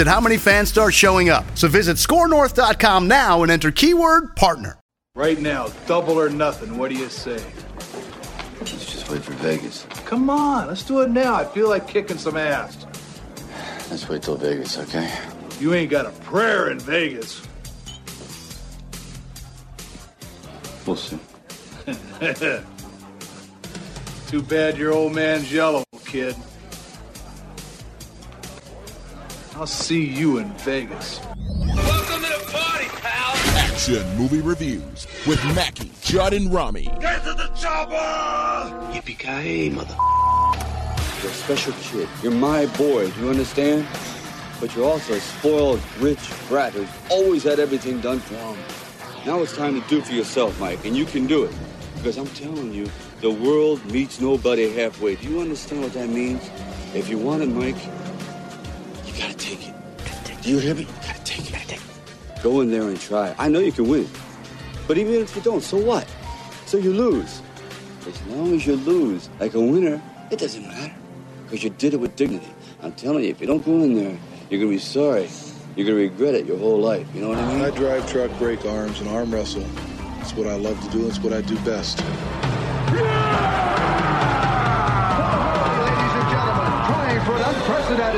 at how many fans start showing up. So visit scorenorth.com now and enter keyword partner. Right now, double or nothing. What do you say? Let's just wait for Vegas. Come on, let's do it now. I feel like kicking some ass. Let's wait till Vegas, okay? You ain't got a prayer in Vegas. We'll see. Too bad your old man's yellow, kid. I'll see you in Vegas. Welcome to the party, pal. Action movie reviews with Mackey, Judd, and Rami. Get to the chopper! Yippee-ki-yay, mother... You're a special kid. You're my boy, do you understand? But you're also a spoiled, rich brat who's always had everything done for him. Now it's time to do for yourself, Mike, and you can do it. Because I'm telling you, the world meets nobody halfway. Do you understand what that means? If you want it, Mike, Do you hear me? You gotta take it. Gotta take it. Go in there and try. I know you can win. But even if you don't, so what? So you lose. As long as you lose like a winner, it doesn't matter. Because you did it with dignity. I'm telling you, if you don't go in there, you're gonna be sorry. You're gonna regret it your whole life. You know what I mean? I drive truck, break arms, and arm wrestle. It's what I love to do. It's what I do best. Ladies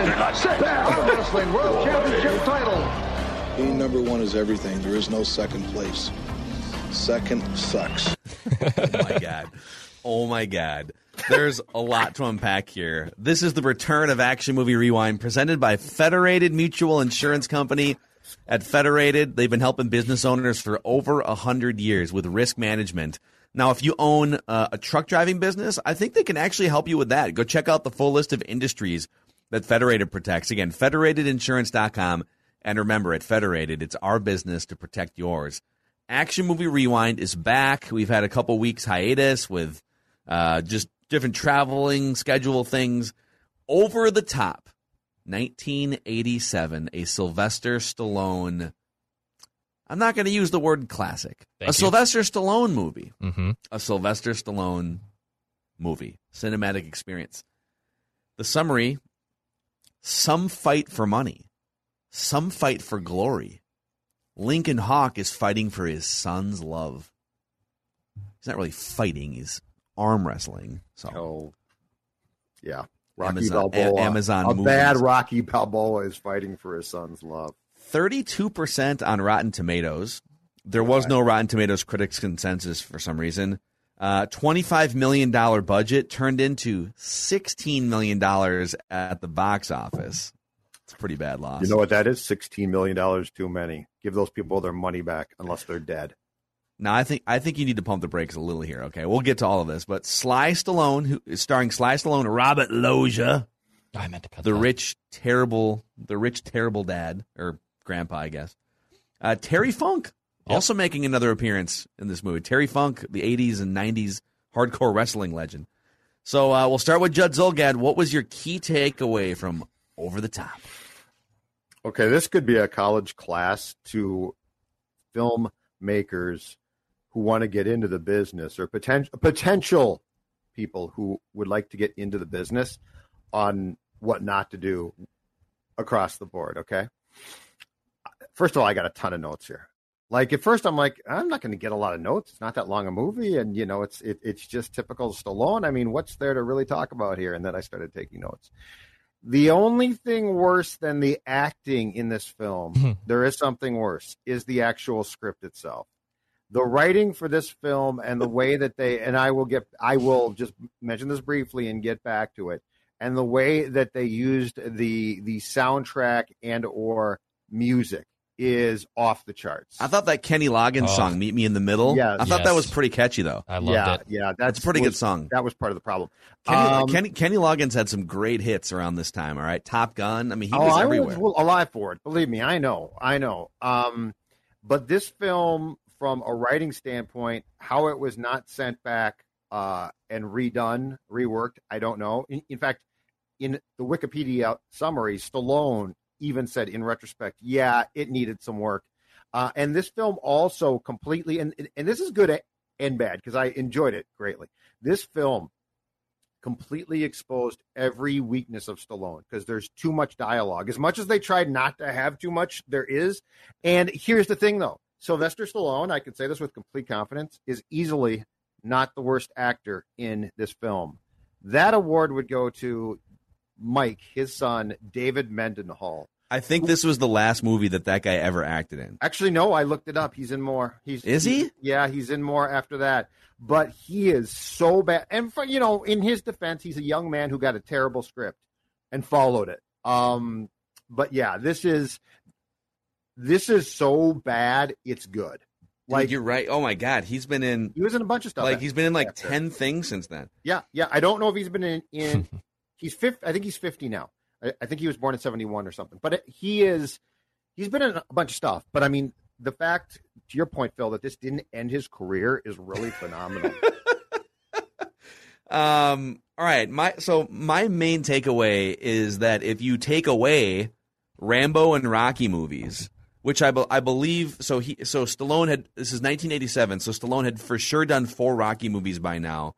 unprecedented Arm Wrestling World Championship title. Being number one is everything. There is no second place. Second sucks. oh my god. Oh my god. There's a lot to unpack here. This is the return of Action Movie Rewind presented by Federated Mutual Insurance Company. At Federated, they've been helping business owners for over a hundred years with risk management. Now, if you own uh, a truck driving business, I think they can actually help you with that. Go check out the full list of industries that Federated protects. Again, federatedinsurance.com. And remember, at Federated, it's our business to protect yours. Action Movie Rewind is back. We've had a couple weeks hiatus with uh, just different traveling schedule things. Over the top, 1987, a Sylvester Stallone. I'm not going to use the word classic. Thank a you. Sylvester Stallone movie. Mm-hmm. A Sylvester Stallone movie, cinematic experience. The summary some fight for money, some fight for glory. Lincoln Hawk is fighting for his son's love. He's not really fighting, he's arm wrestling. So Oh, yeah. Rocky Amazon- Balboa. A- Amazon A movies. bad Rocky Balboa is fighting for his son's love. 32% on Rotten Tomatoes. There was no Rotten Tomatoes critics consensus for some reason. Uh, $25 million budget turned into $16 million at the box office. It's a pretty bad loss. You know what that is? $16 million too many. Give those people their money back unless they're dead. Now I think I think you need to pump the brakes a little here. Okay, we'll get to all of this, but Sly Stallone, who is starring Sly Stallone, Robert Loggia, I meant to cut the that. rich terrible, the rich terrible dad or grandpa, I guess. Uh, Terry Funk also making another appearance in this movie. Terry Funk, the '80s and '90s hardcore wrestling legend. So uh, we'll start with Judd Zulgad. What was your key takeaway from Over the Top? Okay, this could be a college class to filmmakers who want to get into the business or potential potential people who would like to get into the business on what not to do across the board. Okay. First of all, I got a ton of notes here. Like at first, I'm like, I'm not going to get a lot of notes. It's not that long a movie, and you know, it's it, it's just typical Stallone. I mean, what's there to really talk about here? And then I started taking notes. The only thing worse than the acting in this film, hmm. there is something worse, is the actual script itself. the writing for this film and the way that they and I will get I will just mention this briefly and get back to it. And the way that they used the the soundtrack and or music is off the charts. I thought that Kenny Loggins Oh. song, "Meet Me in the Middle." Yes. I thought that was pretty catchy though. I loved yeah, it. yeah, that's a pretty was- good song. That was part of the problem. Kenny, Um, Kenny Kenny Loggins had some great hits around this time. All right, Top Gun. I mean, he oh, was I everywhere. was alive for it. Believe me, I know, I know. Um, but this film, from a writing standpoint, how it was not sent back uh, and redone, reworked, I don't know. In, in fact, in the Wikipedia summary, Stallone even said in retrospect, yeah, it needed some work. Uh, and this film also completely, and and this is good and bad because I enjoyed it greatly. This film completely exposed every weakness of Stallone because there's too much dialogue. As much as they tried not to have too much, there is. And here's the thing, though: Sylvester Stallone, I can say this with complete confidence, is easily not the worst actor in this film. That award would go to Mike, his son, David Mendenhall. I think this was the last movie that that guy ever acted in. Actually, no, I looked it up. He's in more. He's Is he? yeah, he's in more after that. But he is so bad. And for you know, in his defense, he's a young man who got a terrible script and followed it. Um, but yeah, this is this is so bad, it's good. Like you're right. Oh my god, he's been in. He was in a bunch of stuff. Like he's been in like after. ten things since then. Yeah, yeah. I don't know if he's been in. in he's fifty. I think he's fifty now. I, I think he was born in seventy one or something. But he is. He's been in a bunch of stuff. But I mean, the fact, to your point, Phil, that this didn't end his career is really phenomenal. Um. All right. My so my main takeaway is that if you take away Rambo and Rocky movies, which I, be- I believe so he so Stallone had this is 1987, so Stallone had for sure done four Rocky movies by now,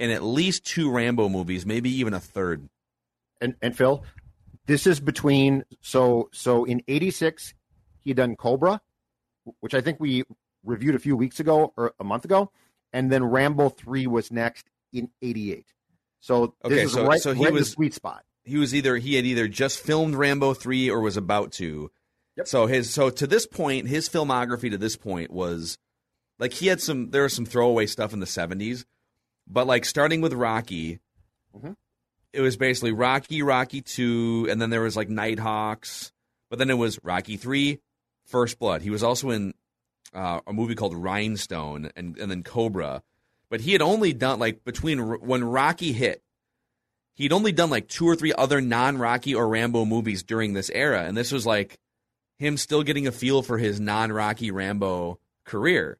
and at least two Rambo movies, maybe even a third. and and Phil, this is between so so in '86 he done Cobra, which I think we reviewed a few weeks ago or a month ago, and then Rambo three was next in '88. So this Okay, is so right, so he right was sweet spot. He was either he had either just filmed Rambo three or was about to. Yep. So his so to this point, his filmography to this point was like he had some there was some throwaway stuff in the seventies, but like starting with Rocky, Mhm. it was basically Rocky, Rocky two, and then there was like Nighthawks, but then it was Rocky three, First Blood. He was also in uh, a movie called Rhinestone and and then Cobra, but he had only done like between when Rocky hit he'd only done like two or three other non Rocky or Rambo movies during this era, and this was like him still getting a feel for his non Rocky Rambo career.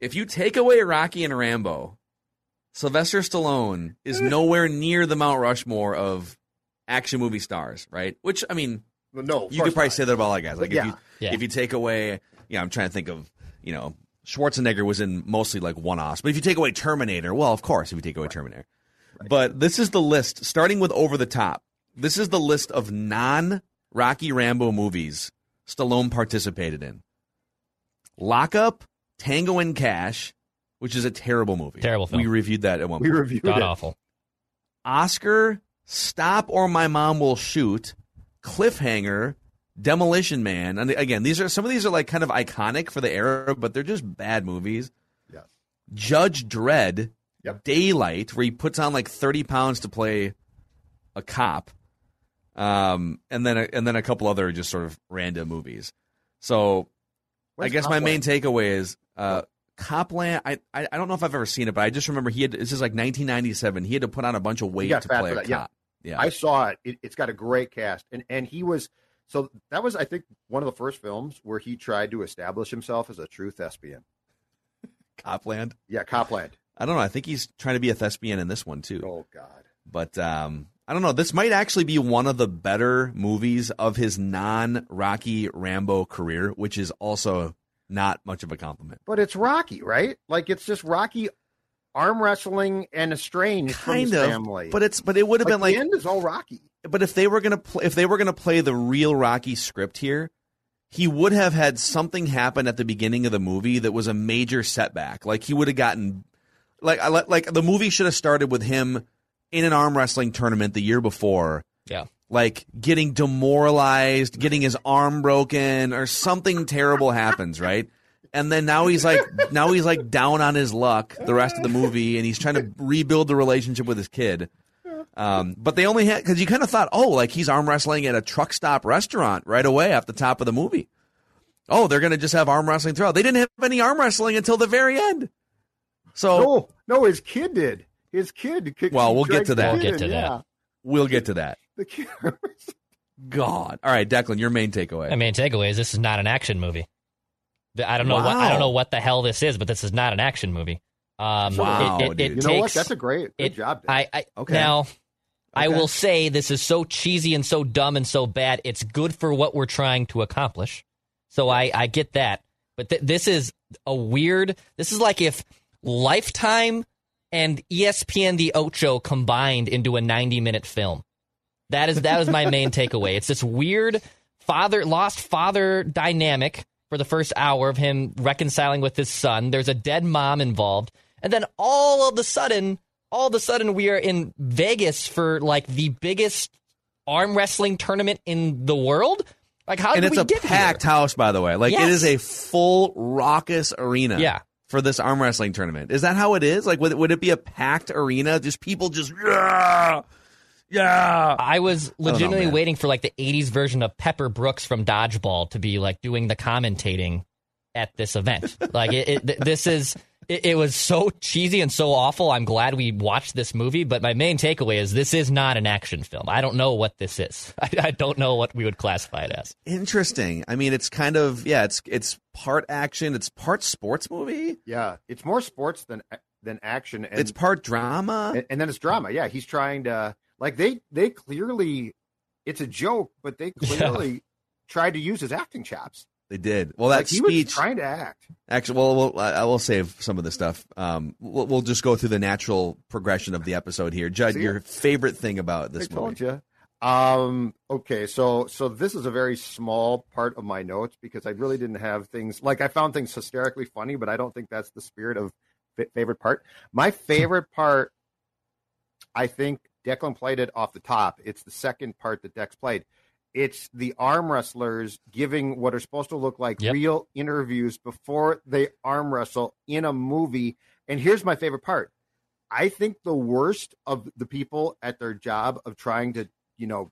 If you take away Rocky and Rambo, Sylvester Stallone is eh. nowhere near the Mount Rushmore of action movie stars, right? Which I mean, no, you could probably not. say that about all the guys. Like Yeah. if you Yeah. if you take away, yeah, I'm trying to think of you know Schwarzenegger was in mostly like one offs, but if you take away Terminator, well, of course, if you take away Terminator, but this is the list starting with Over the Top. This is the list of non Rocky Rambo movies Stallone participated in. Lockup, Tango and Cash, which is a terrible movie. Terrible film. We reviewed that at one We point. reviewed God it. awful. Oscar, Stop or My Mom Will Shoot, Cliffhanger, Demolition Man. And again, these are some of these are like kind of iconic for the era, but they're just bad movies. Yes. Judge Dredd, Yep. Daylight, where he puts on like thirty pounds to play a cop, um, and then a, and then a couple other just sort of random movies. So, Where's I guess my main takeaway is uh, Copland. I, I I don't know if I've ever seen it, but I just remember he had. This is like 1997. He had to put on a bunch of weight to play a that, yeah. cop. Yeah, I saw it. it. It's got a great cast, and and he was so that was I think one of the first films where he tried to establish himself as a true thespian. Copland. Yeah, Copland. I don't know. I think he's trying to be a thespian in this one too. Oh God. But um, I don't know. This might actually be one of the better movies of his non-Rocky Rambo career, which is also not much of a compliment. But it's Rocky, right? Like it's just Rocky arm wrestling and estranged from Kind his of, family. but it's but it would have been like the end is all Rocky. but if they were gonna play if they were gonna play the real Rocky script here, he would have had something happen at the beginning of the movie that was a major setback. Like he would have gotten like I like the movie should have started with him in an arm wrestling tournament the year before. Yeah. Like getting demoralized, getting his arm broken, or something terrible happens, right? and then now he's like now he's like down on his luck the rest of the movie, and he's trying to rebuild the relationship with his kid. Um, but they only had because you kind of thought, oh, like he's arm wrestling at a truck stop restaurant right away at the top of the movie. Oh, they're gonna just have arm wrestling throughout. They didn't have any arm wrestling until the very end. So no, no, his kid did. His kid. kicked- Well, we'll get to that. We'll get to that. Yeah. we'll get to that. The kid. God. All right, Declan, your main takeaway. My main takeaway is this is not an action movie. I don't know what I don't know what the hell this is, but this is not an action movie. Um, Wow, it, it, it dude. You know what? That's a great good it- job. Dan. I, I Okay. now I will say this is so cheesy and so dumb and so bad. It's good for what we're trying to accomplish. So I I get that, but th- this is a weird. This is like if Lifetime and ESPN the Ocho combined into a 90 minute film. That is that was my main takeaway. It's this weird father lost father dynamic for the first hour of him reconciling with his son. There's a dead mom involved, and then all of a sudden, all of a sudden, we are in Vegas for like the biggest arm wrestling tournament in the world. Like how and did it's we a get packed here? house, by the way. Like it Yes. is a full raucous arena. Yeah. For this arm wrestling tournament, is that how it is? Like, would would it be a packed arena? Just people just yeah. I was know, legitimately man. waiting for like the 80s version of Pepper Brooks from Dodgeball to be like doing the commentating at this event. like it, it this is it, it was so cheesy and so awful. I'm glad we watched this movie, but my main takeaway is this is not an action film. I don't know what this is. I, I don't know what we would classify it as. Interesting. I mean, it's kind of yeah. It's it's part action. It's part sports movie. yeah, it's more sports than than action. And, it's part drama. and, and then it's drama. Yeah, he's trying to like they they clearly it's a joke, but they clearly tried to use his acting chops. they did well. That like he was trying to act. Actually, well, we'll I will save some of the stuff. Um, we'll, we'll just go through the natural progression of the episode here. Judd, See? your favorite thing about this I movie? told you. Um. Okay. So so this is a very small part of my notes because I really didn't have things like I found things hysterically funny, but I don't think that's the spirit of fa- favorite part. My favorite part, I think Declan played it off the top. It's the second part that Dex played. It's the arm wrestlers giving what are supposed to look like Yep. real interviews before they arm wrestle in a movie. And here's my favorite part. I think the worst of the people at their job of trying to, you know,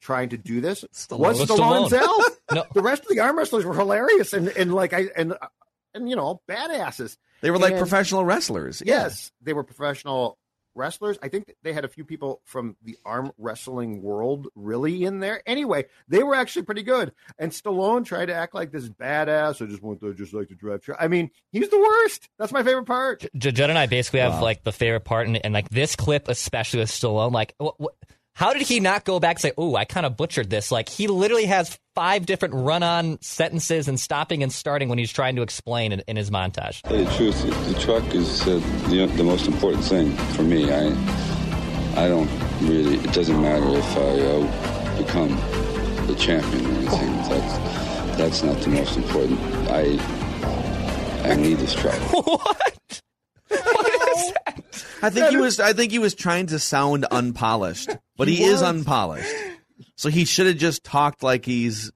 trying to do this Stallone. was Was Stallone Stallone. No. The rest of the arm wrestlers were hilarious and and like I and uh, and you know badasses. They were like And- professional wrestlers. Yeah. Yes, they were professional wrestlers. I think they had a few people from the arm wrestling world really in there. Anyway, they were actually pretty good. And Stallone tried to act like this badass. I just want to just like to drive. Tra-. I mean, he's the worst. That's my favorite part. J- Judd and I basically have Wow. like the favorite part, and, and like this clip, especially with Stallone, like, wh- wh- how did he not go back and say, "Oh, I kind of butchered this"? Like he literally has five different run-on sentences and stopping and starting when he's trying to explain in, in his montage. Tell you the truth, the truck is uh, the, the most important thing for me. I I don't really. It doesn't matter if I uh, become the champion or anything. That's that's not the most important. I I need this truck. what? What is that? I think he was. I think he was trying to sound unpolished, but he, He is unpolished. So he should have just talked like he's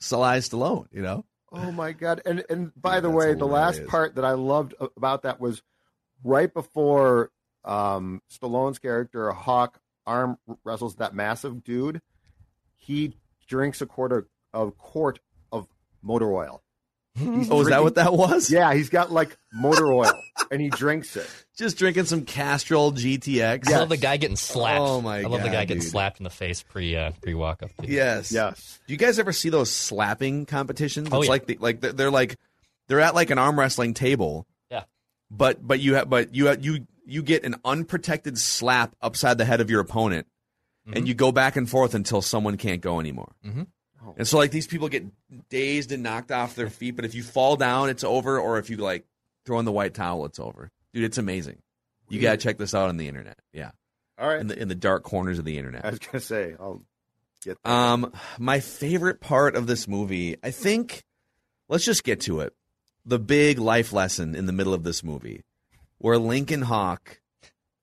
Sly Stallone. You know. Oh my god! And and by the That's way, the last part that I loved about that was right before um, Stallone's character Hawk arm wrestles that massive dude. He drinks a quarter of quart of motor oil. He's Oh, is that what that was? Yeah, he's got like motor oil, and he drinks it. Just drinking some Castrol GTX. I love the guy getting slapped. Oh, my I love the God, guy getting slapped in the face pre uh, pre walk up. Yes. Yes. Do you guys ever see those slapping competitions? Oh, it's yeah. like the, like they're- they're like they're at like an arm wrestling table. Yeah. But but you have but you have, you you get an unprotected slap upside the head of your opponent, and you go back and forth until someone can't go anymore. Mhm. And so like these people get dazed and knocked off their feet, but if you fall down, it's over. Or if you like throw in the white towel, it's over. Dude, it's amazing. You gotta check this out on the internet. Yeah, All right. in the in the dark corners of the internet. I was gonna say I'll get. That. Um, my favorite part of this movie, I think, let's just get to it. The big life lesson in the middle of this movie, where Lincoln Hawk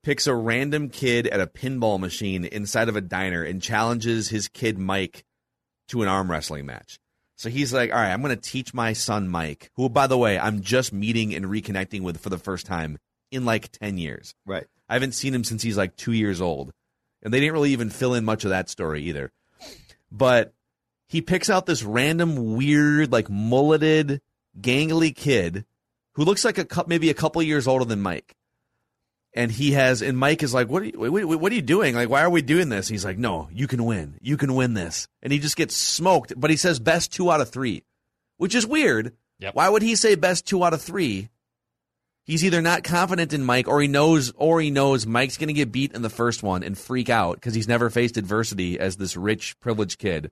picks a random kid at a pinball machine inside of a diner and challenges his kid Mike to an arm wrestling match. So he's like, all right, I'm going to teach my son Mike, who, by the way, I'm just meeting and reconnecting with for the first time in like 10 years. Right. I haven't seen him since he's like two years old. And they didn't really even fill in much of that story either. But he picks out this random, weird, like mulleted, gangly kid who looks like a maybe a couple years older than Mike. And he has, and Mike is like, "What are you? What, what- are you doing? Like, why are we doing this?" He's like, "No, you can win. You can win this." And he just gets smoked. But he says best two out of three, which is weird. Yep. Why would he say best two out of three? He's either not confident in Mike, or he knows, or he knows Mike's going to get beat in the first one and freak out because he's never faced adversity as this rich, privileged kid.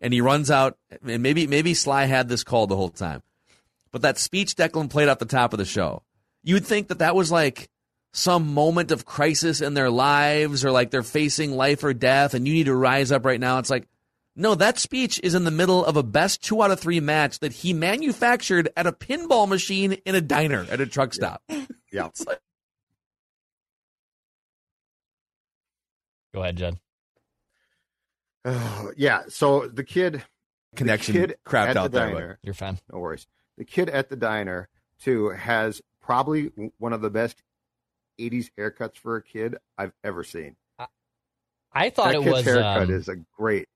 And he runs out, and maybe maybe Sly had this call the whole time, but that speech Declan played at the top of the show, you'd think that that was like some moment of crisis in their lives, or like they're facing life or death, and you need to rise up right now. It's like, no, that speech is in the middle of a best two out of three match that he manufactured at a pinball machine in a diner at a truck stop. Yeah. It's like, Go ahead, Jed. yeah. So the kid, Connection the kid crapped at out the there, but- diner. You're fine. No worries. The kid at the diner too has probably one of the best '80s haircuts for a kid I've ever seen. I thought that it kid's was. haircut um, is a great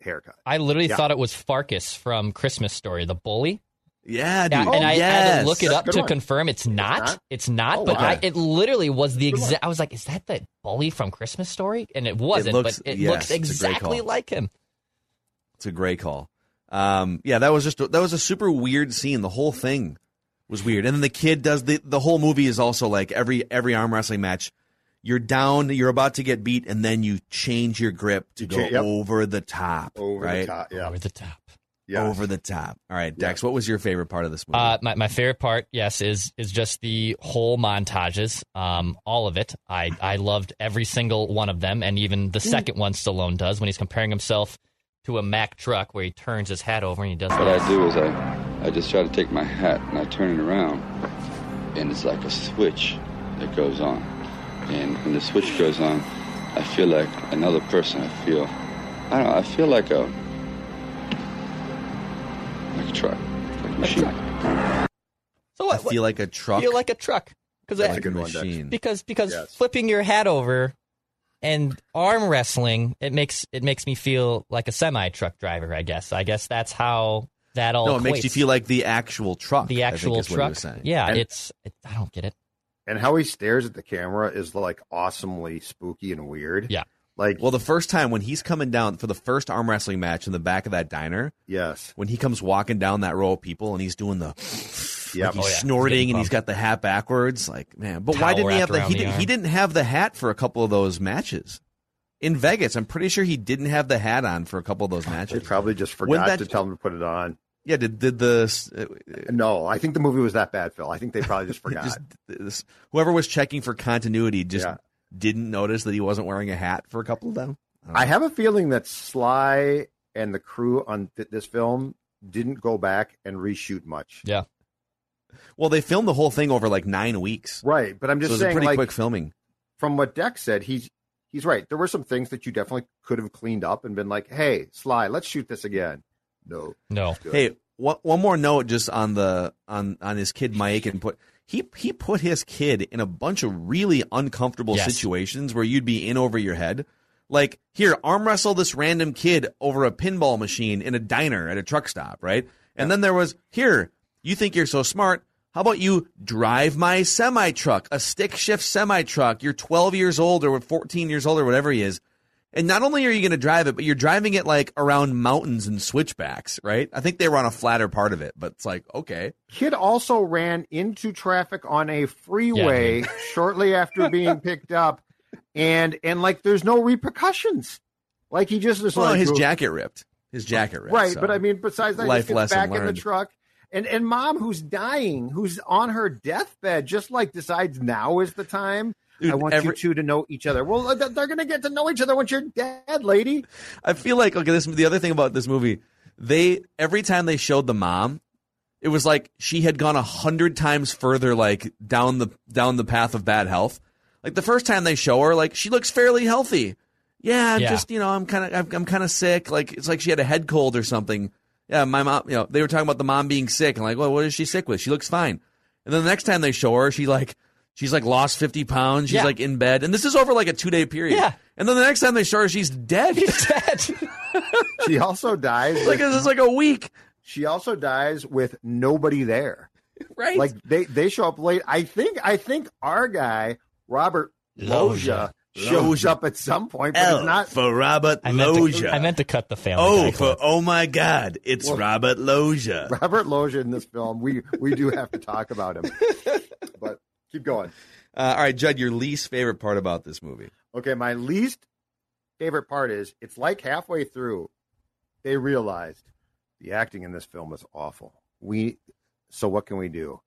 haircut. I literally Yeah. thought it was Farkus from Christmas Story, the bully. yeah, dude. Yeah, and I had to look it up Good to one. confirm it's not. not? It's not, Oh, but wow. I, it literally was the exact. I was like, "Is that the bully from Christmas Story?" And it wasn't, looks- but it yes, looks it's a great exactly like him. It's a great call. Um, yeah, that was just that was a super weird scene. The whole thing was weird, and then the kid does the the whole movie is also like every every arm wrestling match. You're down, you're about to get beat, and then you change your grip to You go yep. over the top, Over right? the top, yeah, Over the top. yeah. Over the top. All right, Dex, what was your favorite part of this movie? Uh, my, my favorite part, yes, is is just the whole montages, um, all of it. I, I loved every single one of them, and even the second one Stallone does when he's comparing himself to a Mack truck, where he turns his hat over and he does. What this. I do is I, I just try to take my hat and I turn it around, and it's like a switch that goes on. And when the switch goes on, I feel like another person. I feel, I don't know, I feel like a, like a truck, like a machine. So what? I what? feel like a truck, Feel like a truck because That's a like a good one, machine. because because Yes. flipping your hat over and arm wrestling it makes it makes me feel like a semi truck driver. I guess. I guess that's how that all. no, it makes you feel like the actual truck. the I think actual is truck. was saying. Yeah, And- it's. It, I don't get it. And how he stares at the camera is like awesomely spooky and weird. Yeah. Like, Well, the first time when he's coming down for the first arm wrestling match in the back of that diner, yes, when he comes walking down that row of people and he's doing the Yep. like he's Oh, yeah. snorting He's and he's got the hat backwards like man but why didn't he have the he, the did, arm. he didn't have the hat for a couple of those matches in Vegas I'm pretty sure he didn't have the hat on for a couple of those they matches probably just forgot that- to tell him to put it on. Yeah did did the uh, No, I think the movie was that bad, Phil. I think they probably just forgot. just this, whoever was checking for continuity just Yeah. didn't notice that he wasn't wearing a hat for a couple of them I I have a feeling that Sly and the crew on th- this film didn't go back and reshoot much. Yeah. well they filmed the whole thing over like nine weeks Right, but I'm so it just was a saying, pretty like, quick filming from what Dex said, he's he's right. There were some things that you definitely could have cleaned up and been like, "Hey, Sly, let's shoot this again." No, No. Hey, one, one more note just on the on on his kid Mike and put he he put his kid in a bunch of really uncomfortable Yes. situations where you'd be in over your head. Like here, arm wrestle this random kid over a pinball machine in a diner at a truck stop, right? And then there was here, you think you're so smart. How about you drive my semi truck, a stick shift semi truck? You're 12 years old or 14 years old or whatever he is. And not only are you going to drive it, but you're driving it like around mountains and switchbacks, right? I think they were on a flatter part of it, but it's like, okay. Kid also ran into traffic on a freeway Yeah, shortly after being picked up, and and like there's no repercussions. Like he just is Well, like his "Oh, jacket ripped. His jacket ripped. right. so. But I mean, besides that, he Life gets lesson back in the truck. And and mom, who's dying, who's on her deathbed, just like decides now is the time. Dude, I want every- you two to know each other. Well, they're going to get to know each other once you're dead, lady. I feel like okay. This the other thing about this movie, they every time they showed the mom, it was like she had gone a hundred times further, like down the down the path of bad health. Like the first time they show her, like she looks fairly healthy. Yeah, I'm Yeah. just you know I'm kind of I'm, I'm kind of sick. Like it's like she had a head cold or something. yeah, my mom. You know, they were talking about the mom being sick, and like, well, what is she sick with? She looks fine. And then the next time they show her, she like she's like lost fifty pounds. She's Yeah. like in bed, and this is over like a two day period. Yeah. And then the next time they show her, she's dead. Dead. She also dies. like with, it's like a week, she also dies with nobody there. right? Like they they show up late. I think I think our guy Robert Loggia shows up at some point, but it's not. for Robert I meant, to, I meant to cut the family. oh for oh my God, it's Robert Loggia. Robert Loggia in this film. We we do have to talk about him, but keep going. Uh, all right, Judd, your least favorite part about this movie? Okay, my least favorite part is it's like halfway through they realized the acting in this film is awful. We so what can we do?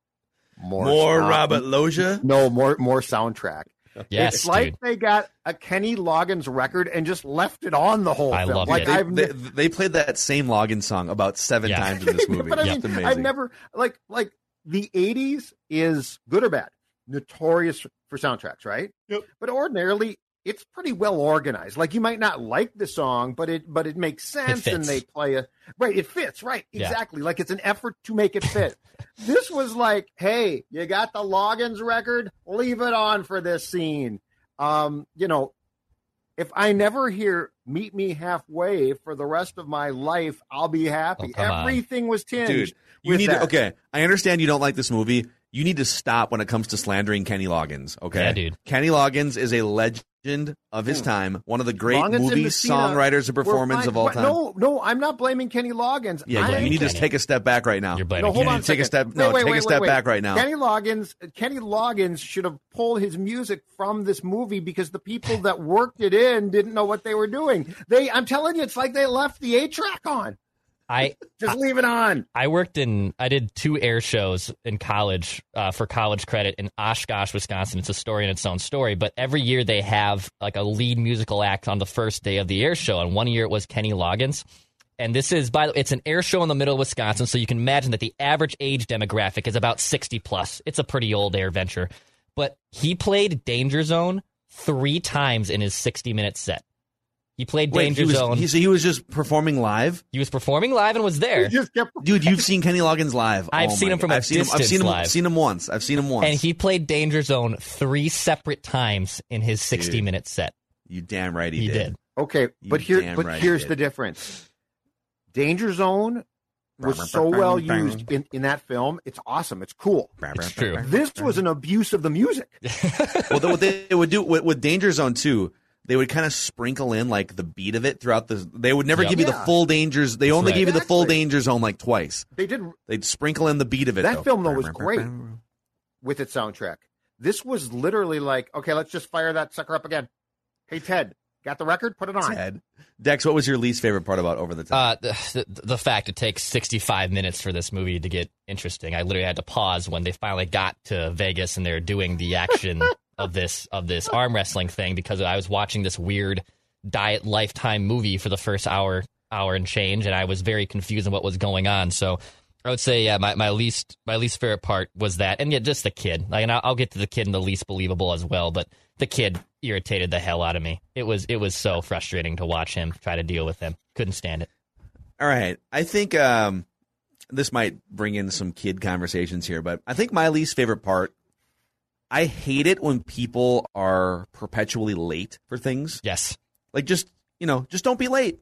More sound- Robert Loggia. No, more more soundtrack. yes, it's like dude. they got a Kenny Loggins record and just left it on the whole I film. love like it. They, I've they, ne- they played that same Loggins song about seven Yeah. times in this movie. but I Yeah. mean, It's amazing. I've never like like the '80s is good or bad, notorious for soundtracks, right? Yep. But ordinarily, it's pretty well organized. Like you might not like the song, but it but it makes sense, and they play a right. It fits, right? Yeah. Exactly. Like it's an effort to make it fit. this was like, hey, you got the Loggins record, leave it on for this scene. Um, you know, if I never hear "Meet Me Halfway" for the rest of my life, I'll be happy. Oh, come on. Everything was tinged. Dude, you with need that. to. Okay, I understand you don't like this movie. You need to stop when it comes to slandering Kenny Loggins. Okay, Yeah, dude. Kenny Loggins is a legend of his hmm. time, one of the great Loggins movie Messina songwriters and were performers fine. of all time. No, no, I'm not blaming Kenny Loggins. yeah, I'm, yeah, you need to Kenny. take a step back right now. You're blaming No, hold You on. need take a second. step. No, Wait, wait, take wait, a step wait, back right now. Kenny Loggins, Kenny Loggins should have pulled his music from this movie because the people that worked it in didn't know what they were doing. They, I'm telling you, it's like they left the A track on. I Just leave it on. I worked in I did two air shows in college uh, for college credit in Oshkosh, Wisconsin. It's a story in its own story, but every year they have like a lead musical act on the first day of the air show, and one year it was Kenny Loggins. And this is by the way, it's an air show in the middle of Wisconsin, so you can imagine that the average age demographic is about sixty plus. It's a pretty old air venture, but he played Danger Zone three times in his sixty minute set. He played Wait, Danger he was, Zone. He, so he was just performing live, he was performing live and was there. He just kept. dude. You've seen Kenny Loggins live. I've Oh seen him from God. a I've seen him. I've seen him. live. Seen him once. I've seen him once. And he played Danger Zone three separate times in his sixty-minute set. you damn right he, He did. did. Okay, You but here, but right here's he the difference. Danger Zone was so well used in, in that film. It's awesome. It's cool. It's true. This was an abuse of the music. well, what they would do with, with Danger Zone too, they would kind of sprinkle in like the beat of it throughout the. They would never Yep. give you the full dangers. They only right. gave you the full Danger Zone like twice. They did They'd sprinkle in the beat of it. That though. film, though, was great. with its soundtrack. This was literally like, okay, let's just fire that sucker up again. Hey Ted, got the record? Put it on. Ted. Dex, what was your least favorite part about Over the Top? Uh, the, the, the fact it takes 65 minutes for this movie to get interesting. I literally had to pause when they finally got to Vegas and they're doing the action of this of this arm wrestling thing because I was watching this weird diet lifetime movie for the first hour hour and change and I was very confused on what was going on. So I would say yeah, my, my least my least favorite part was that, and yeah, just the kid. Like, and I'll, get to the kid and the least believable as well, but the kid irritated the hell out of me. It was it was so frustrating to watch him try to deal with him. Couldn't stand it. All right. I think um, this might bring in some kid conversations here, but I think my least favorite part. I hate it when people are perpetually late for things. Yes. Like just you know, just don't be late.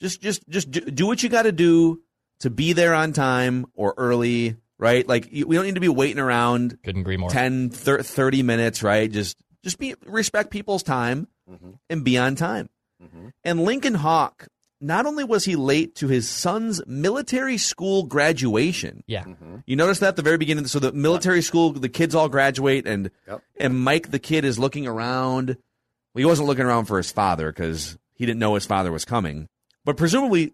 Just just just do, do what you got to do to be there on time or early, right? Like we don't need to be waiting around Couldn't agree more. 10 thir- 30 minutes, right? Just just be respect people's time mm-hmm. and be on time. Mm-hmm. And Lincoln Hawk, not only was he late to his son's military school graduation. Yeah. Mm-hmm. You notice that at the very beginning. So the military school, the kids all graduate, and Yep. and Mike the kid is looking around. Well, he wasn't looking around for his father because he didn't know his father was coming. But presumably,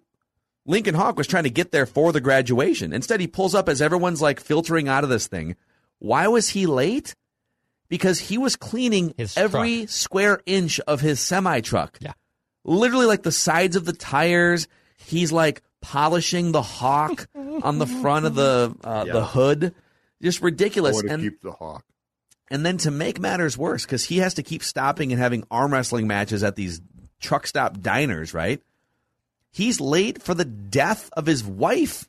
Lincoln Hawk was trying to get there for the graduation. Instead, he pulls up as everyone's like filtering out of this thing. Why was he late? Because he was cleaning His every truck. square inch of his semi truck. Yeah. Literally, like the sides of the tires. He's like polishing the hawk on the front of the uh, the hood. Just ridiculous. to And keep the hawk. and then to make matters worse, because he has to keep stopping and having arm wrestling matches at these truck stop diners, right? He's late for the death of his wife,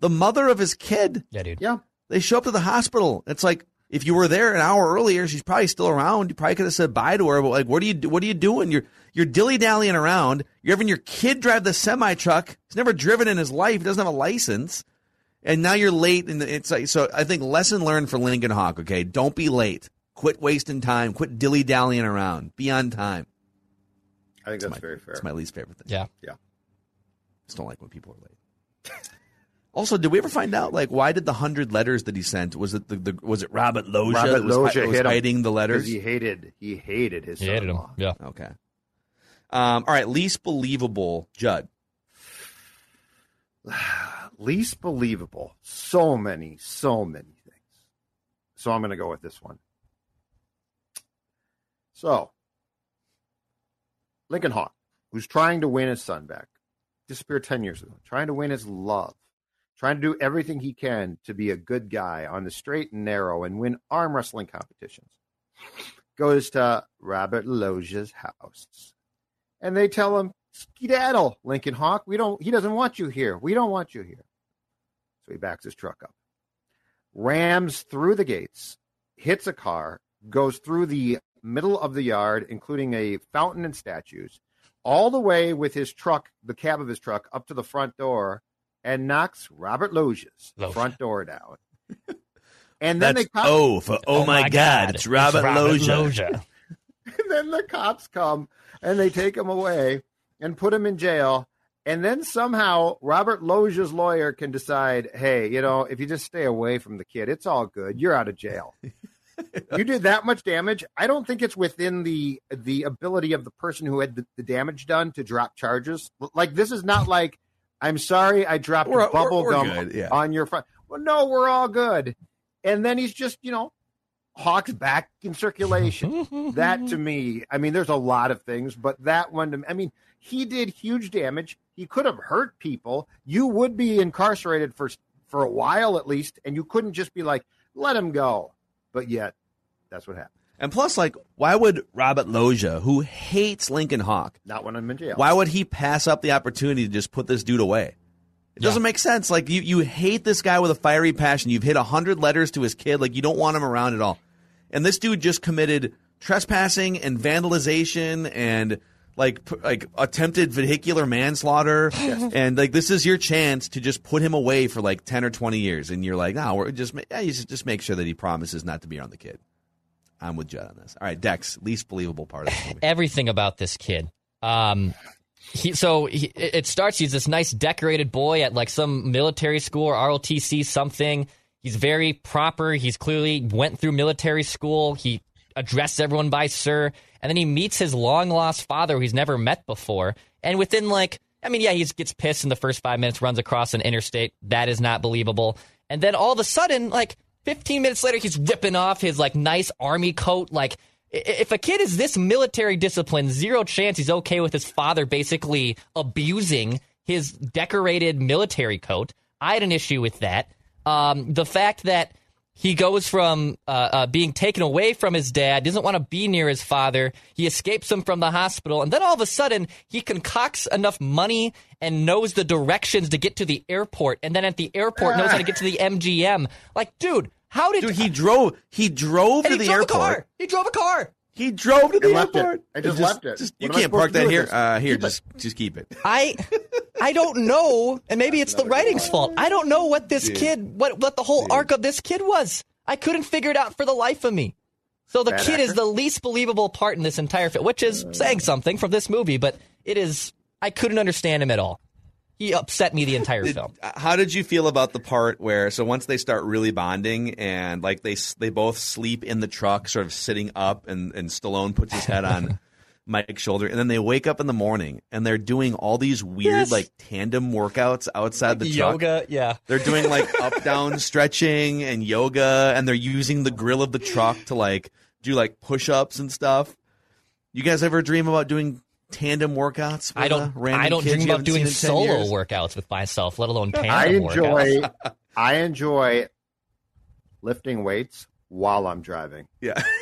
the mother of his kid. Yeah, dude. Yeah. They show up to the hospital. It's like if you were there an hour earlier, she's probably still around. You probably could have said bye to her. But like, what are you what are you doing? You're you're dilly dallying around. You're having your kid drive the semi truck. He's never driven in his life. He doesn't have a license, and now you're late. And it's like so. I think lesson learned for Lincoln Hawk. Okay, don't be late. Quit wasting time. Quit dilly dallying around. Be on time. I think that's my, very fair. It's my least favorite thing. Yeah. Yeah. Just don't like when people are late. Also, did we ever find out like why did the hundred letters that he sent was it the, the was it Robert Loggia Robert that was, Loggia hi- was hit him hiding the 'cause letters? He hated. He hated his. He hated him. Yeah. Okay. Um, all right, least believable Judd. Least believable. So many. So many things. So I'm going to go with this one. So, Lincoln Hawk, who's trying to win his son back, disappeared 10 years ago, trying to win his love, trying to do everything he can to be a good guy on the straight and narrow and win arm wrestling competitions, goes to Robert Loggia's house. And they tell him, skedaddle, Lincoln Hawk. We don't, he doesn't want you here. We don't want you here. So he backs his truck up, rams through the gates, hits a car, goes through the middle of the yard, including a fountain and statues, all the way with his truck, the cab of his truck, up to the front door, and knocks Robert Loggia's Loggia. front door down. And then That's they cop- O for oh, my God, it's Robert, Loja. Loggia. and then the cops come and they take him away and put him in jail. And then somehow Robert Loggia's lawyer can decide, hey, you know, if you just stay away from the kid, it's all good. You're out of jail. you did that much damage. I don't think it's within the the ability of the person who had the, the damage done to drop charges. Like this is not like I'm sorry I dropped We're- bubble we're- we're gum good, yeah. on your front. Well, no, we're all good. And then he's just, you know, Hawks back in circulation. that to me, I mean, there's a lot of things, but that one, to me, I mean, he did huge damage. He could have hurt people. You would be incarcerated for for a while at least, and you couldn't just be like, let him go. But yet, that's what happened. And plus, like, why would Robert Loggia, who hates Lincoln Hawk, Not when I'm in jail. why would he pass up the opportunity to just put this dude away? It doesn't make sense. Like you, you hate this guy with a fiery passion. You've hit a hundred letters to his kid. Like you don't want him around at all. And this dude just committed trespassing and vandalization and like like attempted vehicular manslaughter. And like this is your chance to just put him away for like ten or twenty years. And you're like, no, we're just yeah, you should just make sure that he promises not to be around the kid. I'm with Judd on this. All right, Dex, least believable part of movie. everything about this kid. Um, he, so he, it it starts. He's this nice decorated boy at like some military school or ROTC something. He's very proper. He's clearly went through military school. He addresses everyone by sir, and then he meets his long lost father, who he's never met before. And within like, I mean, yeah, he gets pissed in the first five minutes, runs across an interstate. That is not believable. And then all of a sudden, like 15 minutes later, he's ripping off his like nice army coat, like if a kid is this military disciplined, zero chance he's okay with his father basically abusing his decorated military coat. I had an issue with that. Um, the fact that he goes from uh, uh, being taken away from his dad, doesn't want to be near his father. He escapes him from the hospital, and then all of a sudden he concocts enough money and knows the directions to get to the airport, and then at the airport knows how to get to the MGM. Like, dude, how did Dude, he drove. He drove to he the drove airport. a car? He drove a car. He drove to the And left it. airport. I just left it. you What am I can't park that here. Uh, here, Keep it. just just keep it. I I don't know, and maybe it's the writing's fault. I don't know what this Dude. kid, what what the whole arc of this kid was. I couldn't figure it out for the life of me. So the Bad kid is the least believable part in this entire film, which is saying something from this movie, but it is I couldn't understand him at all. He upset me the entire film. Uh, How did you feel about the part where so once they start really bonding and like they they both sleep in the truck, sort of sitting up, and and Stallone puts his head on Mike's shoulder, and then they wake up in the morning and they're doing all these weird Yes. like tandem workouts outside the truck. Yoga, yeah. They're doing like up down stretching and yoga, and they're using the grill of the truck to like do like push ups and stuff. You guys ever dream about doing tandem workouts? With, I don't random I don't dream you about doing seen in 10 solo years? workouts with myself, let alone tandem I enjoy workouts. I enjoy lifting weights while I'm driving. Yeah.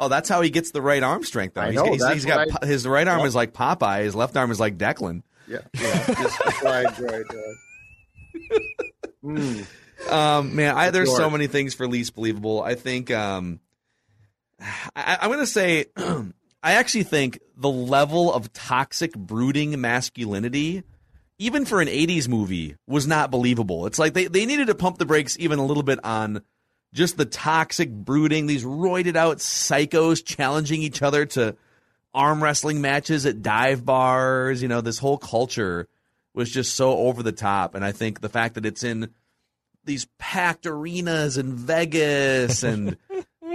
Oh, that's how he gets the right arm strength. Though I He's- know, he's, he's got I- his right arm Yep. is like Popeye, his left arm is like Declan. Yeah, yeah. Just, that's why I enjoy it. Mm. Um, man, I, there's so many things for least believable. I think um, I, I'm going to say I actually think the level of toxic, brooding masculinity, even for an '80s movie, was not believable. It's like they they needed to pump the brakes even a little bit on just the toxic brooding. These roided out psychos challenging each other to arm wrestling matches at dive bars. You know, this whole culture was just so over the top. And I think the fact that it's in these packed arenas in Vegas and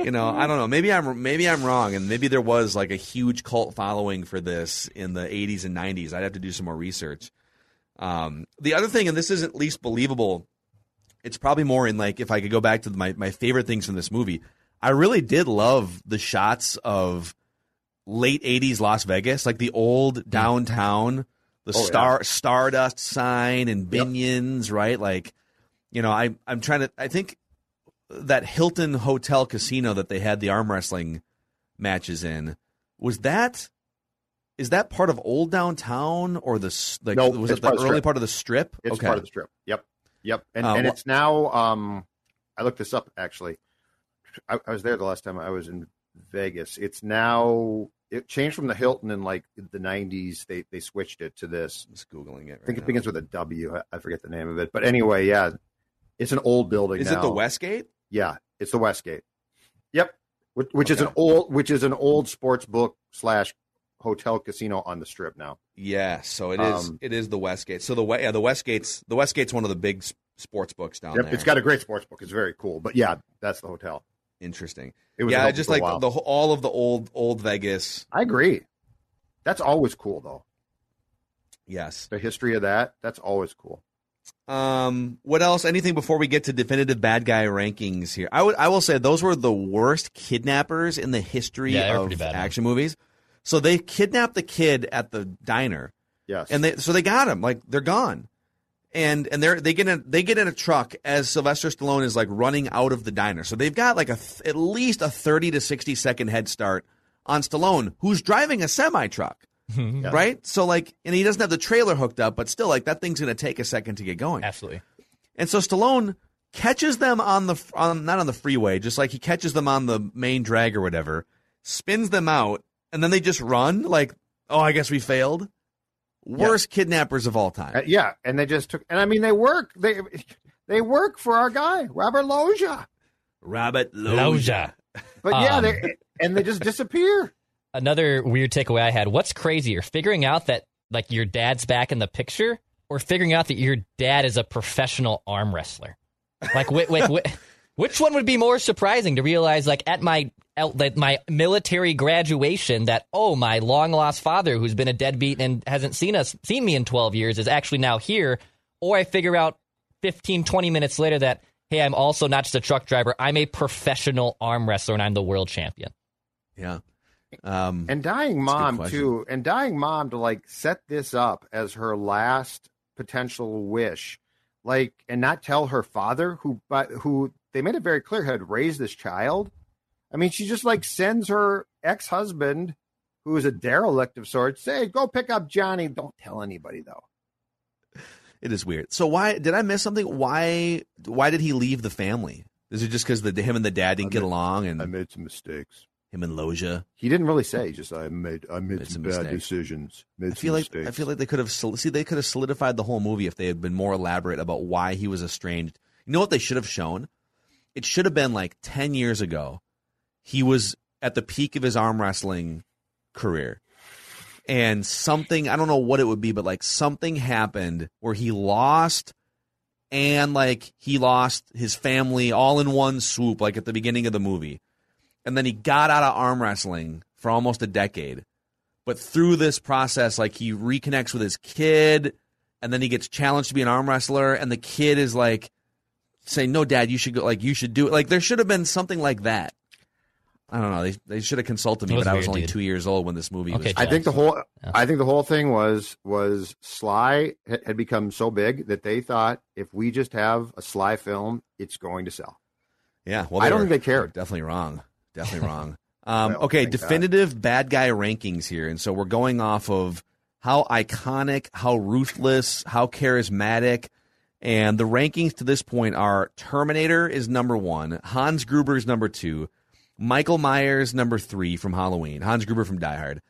you know, I don't know, maybe I'm maybe I'm wrong and maybe there was like a huge cult following for this in the 80s and 90s. I'd have to do some more research. Um, the other thing and this isn't least believable, it's probably more in like if I could go back to my my favorite things from this movie. I really did love the shots of late 80s Las Vegas, like the old downtown, the Oh, yeah. star Stardust sign and Binions, right? Like, you know, I I'm trying to I think that Hilton Hotel Casino that they had the arm wrestling matches in was that is that part of old downtown or the like No, was it the part the early part of the strip? It's okay. part of the strip. Yep, yep. And Uh, and it's now. Um, I looked this up actually. I, I was there the last time I was in Vegas. It's now. It changed from the Hilton in like the '90s. They they switched it to this. Just googling it. I think right it begins with a W. I, I forget the name of it. But anyway, yeah, it's an old building. Is it the now. Westgate? Yeah, it's the Westgate. Yep, which, which is an old which is an old sports book slash hotel casino on the strip now. Yeah, so it is. Um, it is the Westgate. So the yeah, the Westgate's the Westgate's one of the big sports books down Yep, there. it's got a great sports book. It's very cool. But yeah, that's the hotel. interesting. It was yeah, an I open just like while. the all of the old old Vegas. I agree. That's always cool though. Yes. The history of that, that's always cool. Um. What else? Anything before we get to definitive bad guy rankings here? I would. I will say those were the worst kidnappers in the history Yeah, of pretty bad, man. action movies. So they kidnapped the kid at the diner. Yes. and they so they got him like they're gone and and they're they get in they get in a truck as Sylvester Stallone is like running out of the diner so they've got like a th- at least a 30 to 60 second head start on Stallone who's driving a semi truck right so like and he doesn't have the trailer hooked up but still like that thing's going to take a second to get going Absolutely. and so Stallone catches them on the on not on the freeway just like he catches them on the main drag or whatever spins them out and then they just run like oh I guess we failed worst kidnappers of all time Uh, yeah, and they just took and I mean they work. They they work for our guy, Robert Loggia. Robert Loggia. But yeah, Um, they and they just disappear. Another weird takeaway I had. What's crazier, figuring out that like your dad's back in the picture, or figuring out that your dad is a professional arm wrestler? Like, wait, wait, wait, which one would be more surprising to realize? Like at my at my military graduation, that oh, my long lost father, who's been a deadbeat and hasn't seen us seen me in twelve years, is actually now here. Or I figure out 15, 20 minutes later that hey, I'm also not just a truck driver. I'm a professional arm wrestler and I'm the world champion. Yeah. Um, And dying That's a good mom too, and dying mom to like set this up as her last potential wish, like, and not tell her father who, but who they made it very clear had raised this child. I mean, she just like sends her ex husband, who is a derelict of sorts, say, "Go pick up Johnny. Don't tell anybody though." it is weird. So why did I miss something? Why why did he leave the family? Is it just because the him and the dad didn't I get made- along and I made some mistakes. Him and Loggia? He didn't really say. He just I made I made, Made some, some bad mistakes. decisions. Made I feel some like mistakes. I feel like they could have see they could have solidified the whole movie if they had been more elaborate about why he was estranged. You know what they should have shown? It should have been like ten years ago. He was at the peak of his arm wrestling career, and something I don't know what it would be, but like something happened where he lost, and like he lost his family all in one swoop, like at the beginning of the movie, and then he got out of arm wrestling for almost a decade but through this process like he reconnects with his kid and then he gets challenged to be an arm wrestler and the kid is like saying no dad you should go like you should do it like there should have been something like that i don't know they, they should have consulted me It was but i was only dude. two years old when this movie Okay, was I think the whole Yeah. I think the whole thing was was Sly had had become so big that they thought if we just have a Sly film, it's going to sell. yeah well I don't were- think they cared. definitely wrong definitely wrong um, okay definitive bad guy rankings here and so we're going off of how iconic, how ruthless, how charismatic. And the rankings to this point are Terminator is number one, Hans Gruber is number two, Michael Myers number three from Halloween, Hans Gruber from Die Hard,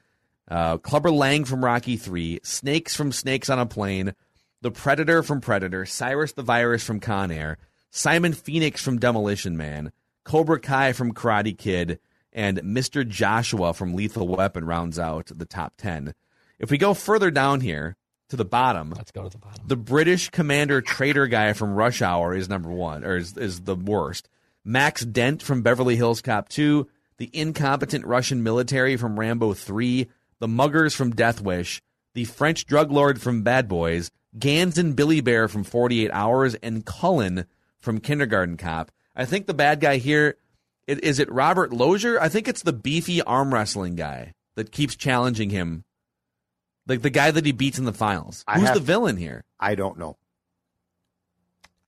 uh, Clubber Lang from Rocky Three, Snakes from Snakes on a Plane, The Predator from Predator, Cyrus the Virus from Con Air, Simon Phoenix from Demolition Man, Cobra Kai from Karate Kid, and Mr. Joshua from Lethal Weapon rounds out the top 10. If we go further down here to the bottom, let's go to the bottom. The British Commander Traitor guy from Rush Hour is number one, or is, is the worst. Max Dent from Beverly Hills Cop 2, the incompetent Russian military from Rambo 3, the muggers from Death Wish, the French drug lord from Bad Boys, Ganz and Billy Bear from 48 Hours, and Cullen from Kindergarten Cop. I think the bad guy here is it Robert Loggia? I think it's the beefy arm wrestling guy that keeps challenging him. Like the guy that he beats in the finals. I Who's have- the villain here? I don't know.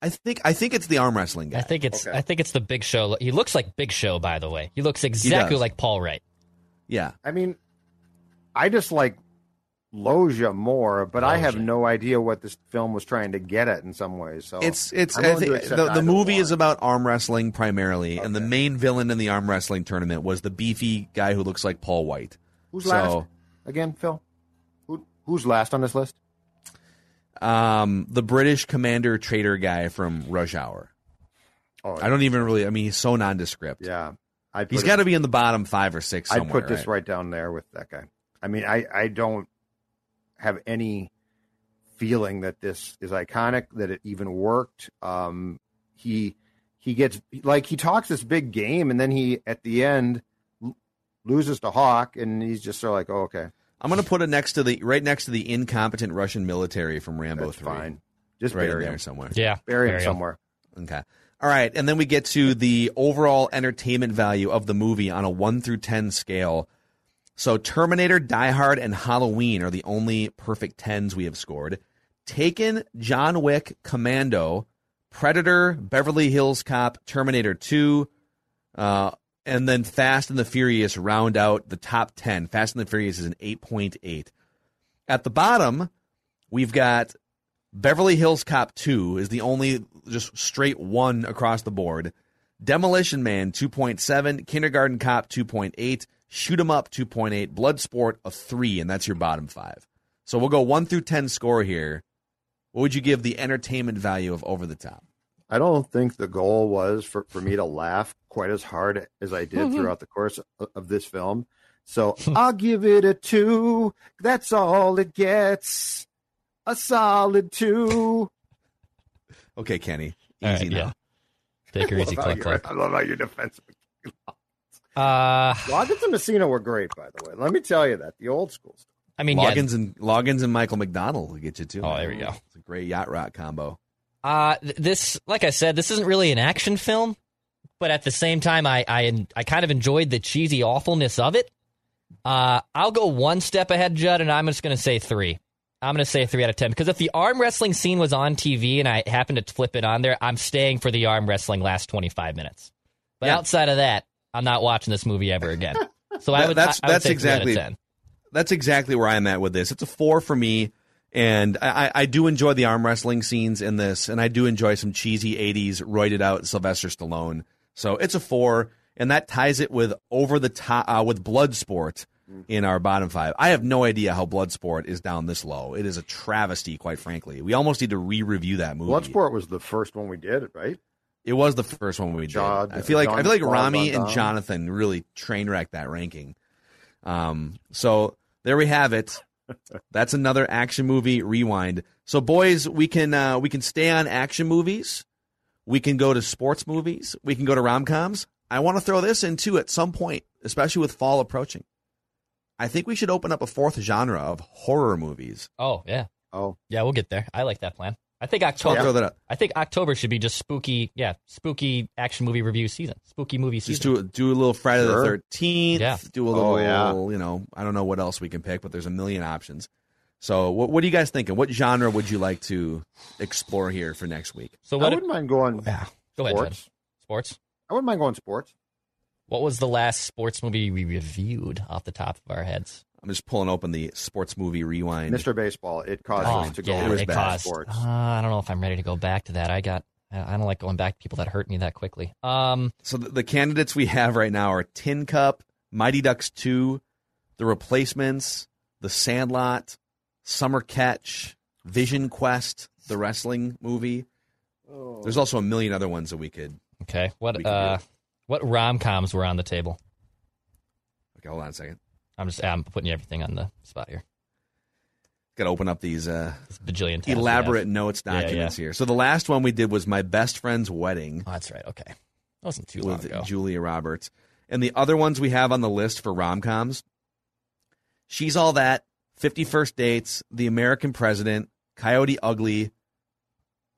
I think I think it's the arm wrestling guy. I think it's Okay. I think it's the Big Show. He looks like Big Show, by the way. He looks exactly does. like Paul Wight. yeah. I mean, I just like Loggia more, but I have no idea what this film was trying to get at in some ways. So It's it's I think the, the movie is about arm wrestling primarily, and the main villain in the arm wrestling tournament was the beefy guy who looks like Paul Wight. who's so- last again, Phil? Who who's last on this list? Um, the British commander traitor guy from Rush Hour. Oh, I don't even really. I mean, he's so nondescript. Yeah, I'd He's got to be in the bottom five or six I'd put this right down there with that guy. I mean, I I don't have any feeling that this is iconic, that it even worked. Um, he he gets like he talks this big game, and then he at the end l- loses to Hawk, and he's just sort of like, oh, okay, I'm going to put it next to the right next to the incompetent Russian military from Rambo that's Three. fine. Just right in bury there him, somewhere. Yeah, bury him there somewhere. Okay. All right, and then we get to the overall entertainment value of the movie on a one through ten scale. So Terminator, Die Hard, and Halloween are the only perfect tens we have scored. Taken, John Wick, Commando, Predator, Beverly Hills Cop, Terminator Two, uh, and then Fast and the Furious round out the top ten. Fast and the Furious is an eight point eight. At the bottom, we've got Beverly Hills Cop 2 is the only just straight one across the board. Demolition Man 2.7, Kindergarten Cop 2.8, Shoot 'em Up 2.8, Bloodsport a 3, and that's your bottom five. So we'll go 1 through 10 score here. What would you give the entertainment value of Over the Top? I don't think the goal was for, for me to laugh quite as hard as I did mm-hmm. throughout the course of, of this film. So I'll give it a two. That's all it gets. A solid two. Okay, Kenny. Easy right, now. yeah. Take her easy, love how click, click. I love how you're defensive. Uh, Loggins and Messina were great, by the way. Let me tell you that. The old school stuff. I mean, yeah. Loggins and Loggins and Michael McDonald will get you too. Oh, there we go. It's a great yacht rock combo. Uh, th- this, like I said, this isn't really an action film, but at the same time, I I, I kind of enjoyed the cheesy awfulness of it. Uh, I'll go one step ahead, Judd, and I'm just going to say three. I'm going to say three out of ten because if the arm wrestling scene was on TV and I happened to flip it on there, I'm staying for the arm wrestling last 25 minutes. But Yeah. outside of that, I'm not watching this movie ever again. So I would. that's I, I would that's exactly Three out of 10. that's exactly where I'm at with this. It's a four for me, and I, I I do enjoy the arm wrestling scenes in this, and I do enjoy some cheesy '80s roided out Sylvester Stallone. So it's a four, and that ties it with over the top uh, with Bloodsport in our bottom five. I have no idea how Bloodsport is down this low. It is a travesty, quite frankly. We almost need to re-review that movie. Bloodsport was the first one we did, right? It was the first one we John- did. I feel like I feel like Claude Rami Van and Jonathan really train wrecked that ranking. Um, so there we have it. That's another action movie rewind. So boys, we can uh, we can stay on action movies. We can go to sports movies. We can go to rom coms. I want to throw this in too at some point, especially with fall approaching. I think we should open up a fourth genre of horror movies. Oh yeah, Oh, yeah, we'll get there. I like that plan. I think So I'll October. throw that up. I think October should be just spooky, yeah, spooky action movie review season, spooky movie Just season. do do a little Friday Sure. the Thirteenth. Yeah. Do a oh, little, Oh, yeah. you know, I don't know what else we can pick, but there's a million options. So, what, what are you guys thinking? What genre would you like to explore here for next week? so I wouldn't mind going yeah, go ahead, Judd. sports. Sports. I wouldn't mind going sports. What was the last sports movie we reviewed off the top of our heads? I'm just pulling open the sports movie rewind. Mr. Baseball. It caused Oh, us to go yeah, with it bad caused. sports. Uh, I don't know if I'm ready to go back to that. I got. I I don't like going back to people that hurt me that quickly. Um, So the, the candidates we have right now are Tin Cup, Mighty Ducks 2, The Replacements, The Sandlot, Summer Catch, Vision Quest, the wrestling movie. There's also a million other ones that we could. okay. What uh, what rom coms were on the table? Okay, hold on a second. I'm just I'm putting everything on the spot here. Got to open up these uh, bajillion elaborate have. notes Yeah, yeah. documents here. So the last one we did was my best friend's wedding Oh, that's right. Okay, that wasn't too long ago. Julia Roberts, and the other ones we have on the list for rom coms. She's all that. Fifty First Dates, The American President, Coyote Ugly.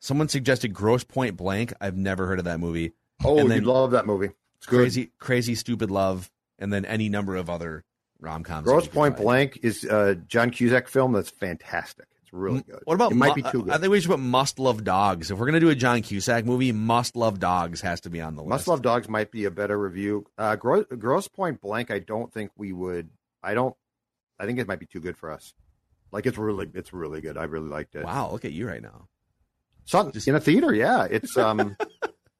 Someone suggested Grosse Pointe Blank. I've never heard of that movie. Oh, And you love that movie. It's good. Crazy, Crazy Stupid Love, and then any number of other rom coms. Grosse Pointe Blank is a John Cusack film that's fantastic. It's really good. What about it might Mu- be too good. I think we should put Must Love Dogs. If we're gonna do a John Cusack movie, Must Love Dogs has to be on the list. Must Love Dogs might be a better review. Uh, Gross, Grosse Pointe Blank, I don't think we would. I don't. I think it might be too good for us. Like it's really, it's really good. I really liked it. Wow, look at you right now. Some, in a theater, yeah. It's um,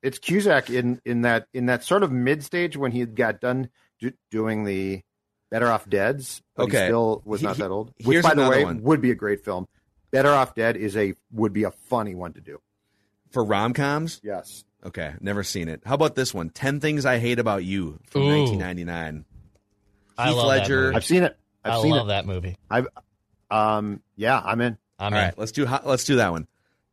it's Cusack in in that in that sort of mid stage when he got done do, doing the Better Off Dead's. But Okay. he still was not he- that old. Which, by the way, one. would be a great film. Better Off Dead is a would be a funny one to do. For rom coms, Yes. okay, never seen it. How about this one? Ten Things I Hate About You from Ooh. 1999. I Heath love that Ledger. movie. I've seen it. I've I seen love it. that movie. I've um yeah, I'm in. I'm All in. right, let's do let's do that one.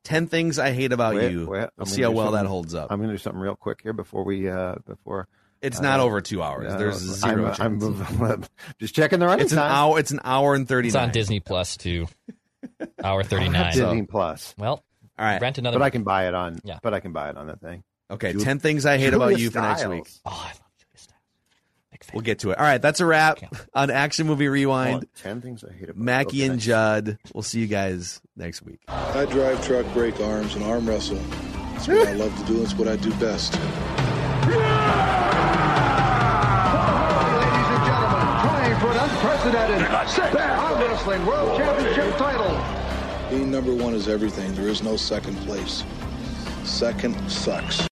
Ten Things I Hate About Wait, You. wait, I'm see how well that holds up. I'm going to do something real quick here before we uh before it's not uh, over two hours. no, There's zero I'm, chance. I'm just checking the running it's an hour. It's an hour and thirty. It's on Disney Plus too. Hour thirty nine. Disney Plus. Well, All right. rent another. But I can buy it on. Yeah. But I can buy it on that thing. Okay. Ju- Ten Things I Hate Julia About You for next week. oh, I love Julia Stiles. We'll get to it. All right, that's a wrap on Action Movie Rewind. on, Ten things I hate about Mackey okay. and Judd. We'll see you guys next week. I drive truck, break arms, and arm wrestle. It's what I love to do. It's what I do best. Ladies unprecedented six arm wrestling world championship title. Being number one is everything. There is no second place. Second sucks.